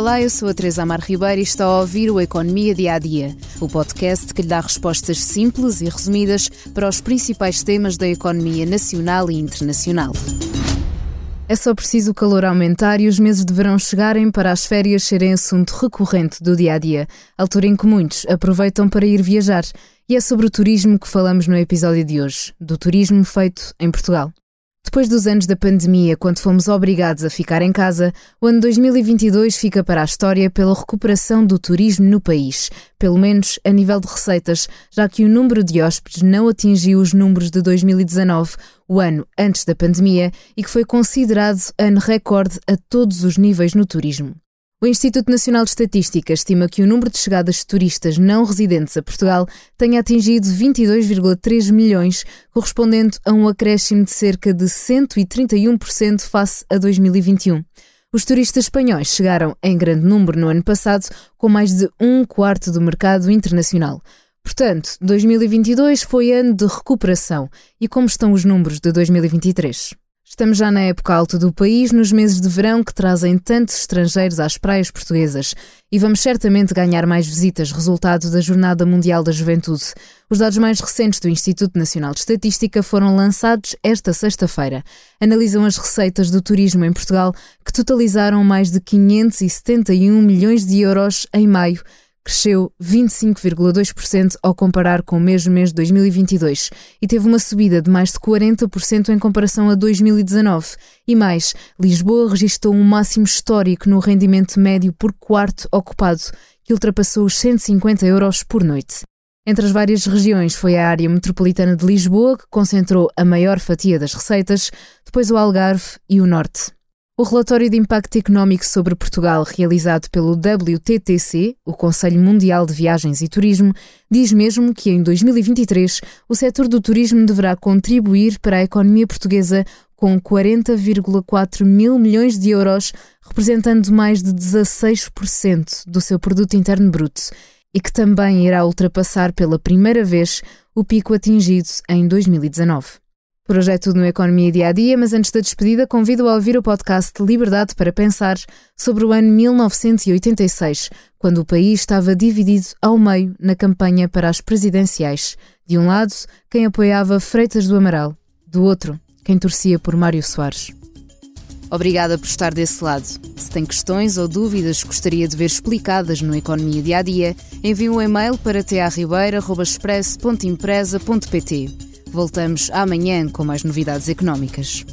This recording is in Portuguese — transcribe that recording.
Olá, eu sou a Teresa Amar Ribeiro e está a ouvir o Economia Dia a Dia, o podcast que lhe dá respostas simples e resumidas para os principais temas da economia nacional e internacional. É só preciso o calor aumentar e os meses de verão chegarem para as férias serem assunto recorrente do dia a dia, altura em que muitos aproveitam para ir viajar. E é sobre o turismo que falamos no episódio de hoje, do turismo feito em Portugal. Depois dos anos da pandemia, quando fomos obrigados a ficar em casa, o ano 2022 fica para a história pela recuperação do turismo no país, pelo menos a nível de receitas, já que o número de hóspedes não atingiu os números de 2019, o ano antes da pandemia, e que foi considerado ano recorde a todos os níveis no turismo. O Instituto Nacional de Estatística estima que o número de chegadas de turistas não residentes a Portugal tenha atingido 22,3 milhões, correspondendo a um acréscimo de cerca de 131% face a 2021. Os turistas espanhóis chegaram em grande número no ano passado, com mais de um quarto do mercado internacional. Portanto, 2022 foi ano de recuperação. E como estão os números de 2023? Estamos já na época alta do país, nos meses de verão que trazem tantos estrangeiros às praias portuguesas. E vamos certamente ganhar mais visitas, resultado da Jornada Mundial da Juventude. Os dados mais recentes do Instituto Nacional de Estatística foram lançados esta sexta-feira. Analisam as receitas do turismo em Portugal, que totalizaram mais de 571 milhões de euros em maio cresceu 25,2% ao comparar com o mesmo mês de 2022 e teve uma subida de mais de 40% em comparação a 2019. E mais, Lisboa registrou um máximo histórico no rendimento médio por quarto ocupado, que ultrapassou os 150 euros por noite. Entre as várias regiões foi a área metropolitana de Lisboa que concentrou a maior fatia das receitas, depois o Algarve e o Norte. O relatório de impacto económico sobre Portugal, realizado pelo WTTC, o Conselho Mundial de Viagens e Turismo, diz mesmo que em 2023 o setor do turismo deverá contribuir para a economia portuguesa com 40,4 mil milhões de euros, representando mais de 16% do seu produto interno bruto, e que também irá ultrapassar pela primeira vez o pico atingido em 2019. Por hoje é tudo no Economia Dia a Dia, mas antes da despedida, convido a ouvir o podcast Liberdade para Pensar sobre o ano 1986, quando o país estava dividido ao meio na campanha para as presidenciais. De um lado, quem apoiava Freitas do Amaral, do outro, quem torcia por Mário Soares. Obrigada por estar desse lado. Se tem questões ou dúvidas que gostaria de ver explicadas no Economia Dia a Dia, envie um e-mail para tearribeira.express.empresa.pt. Voltamos amanhã com mais novidades económicas.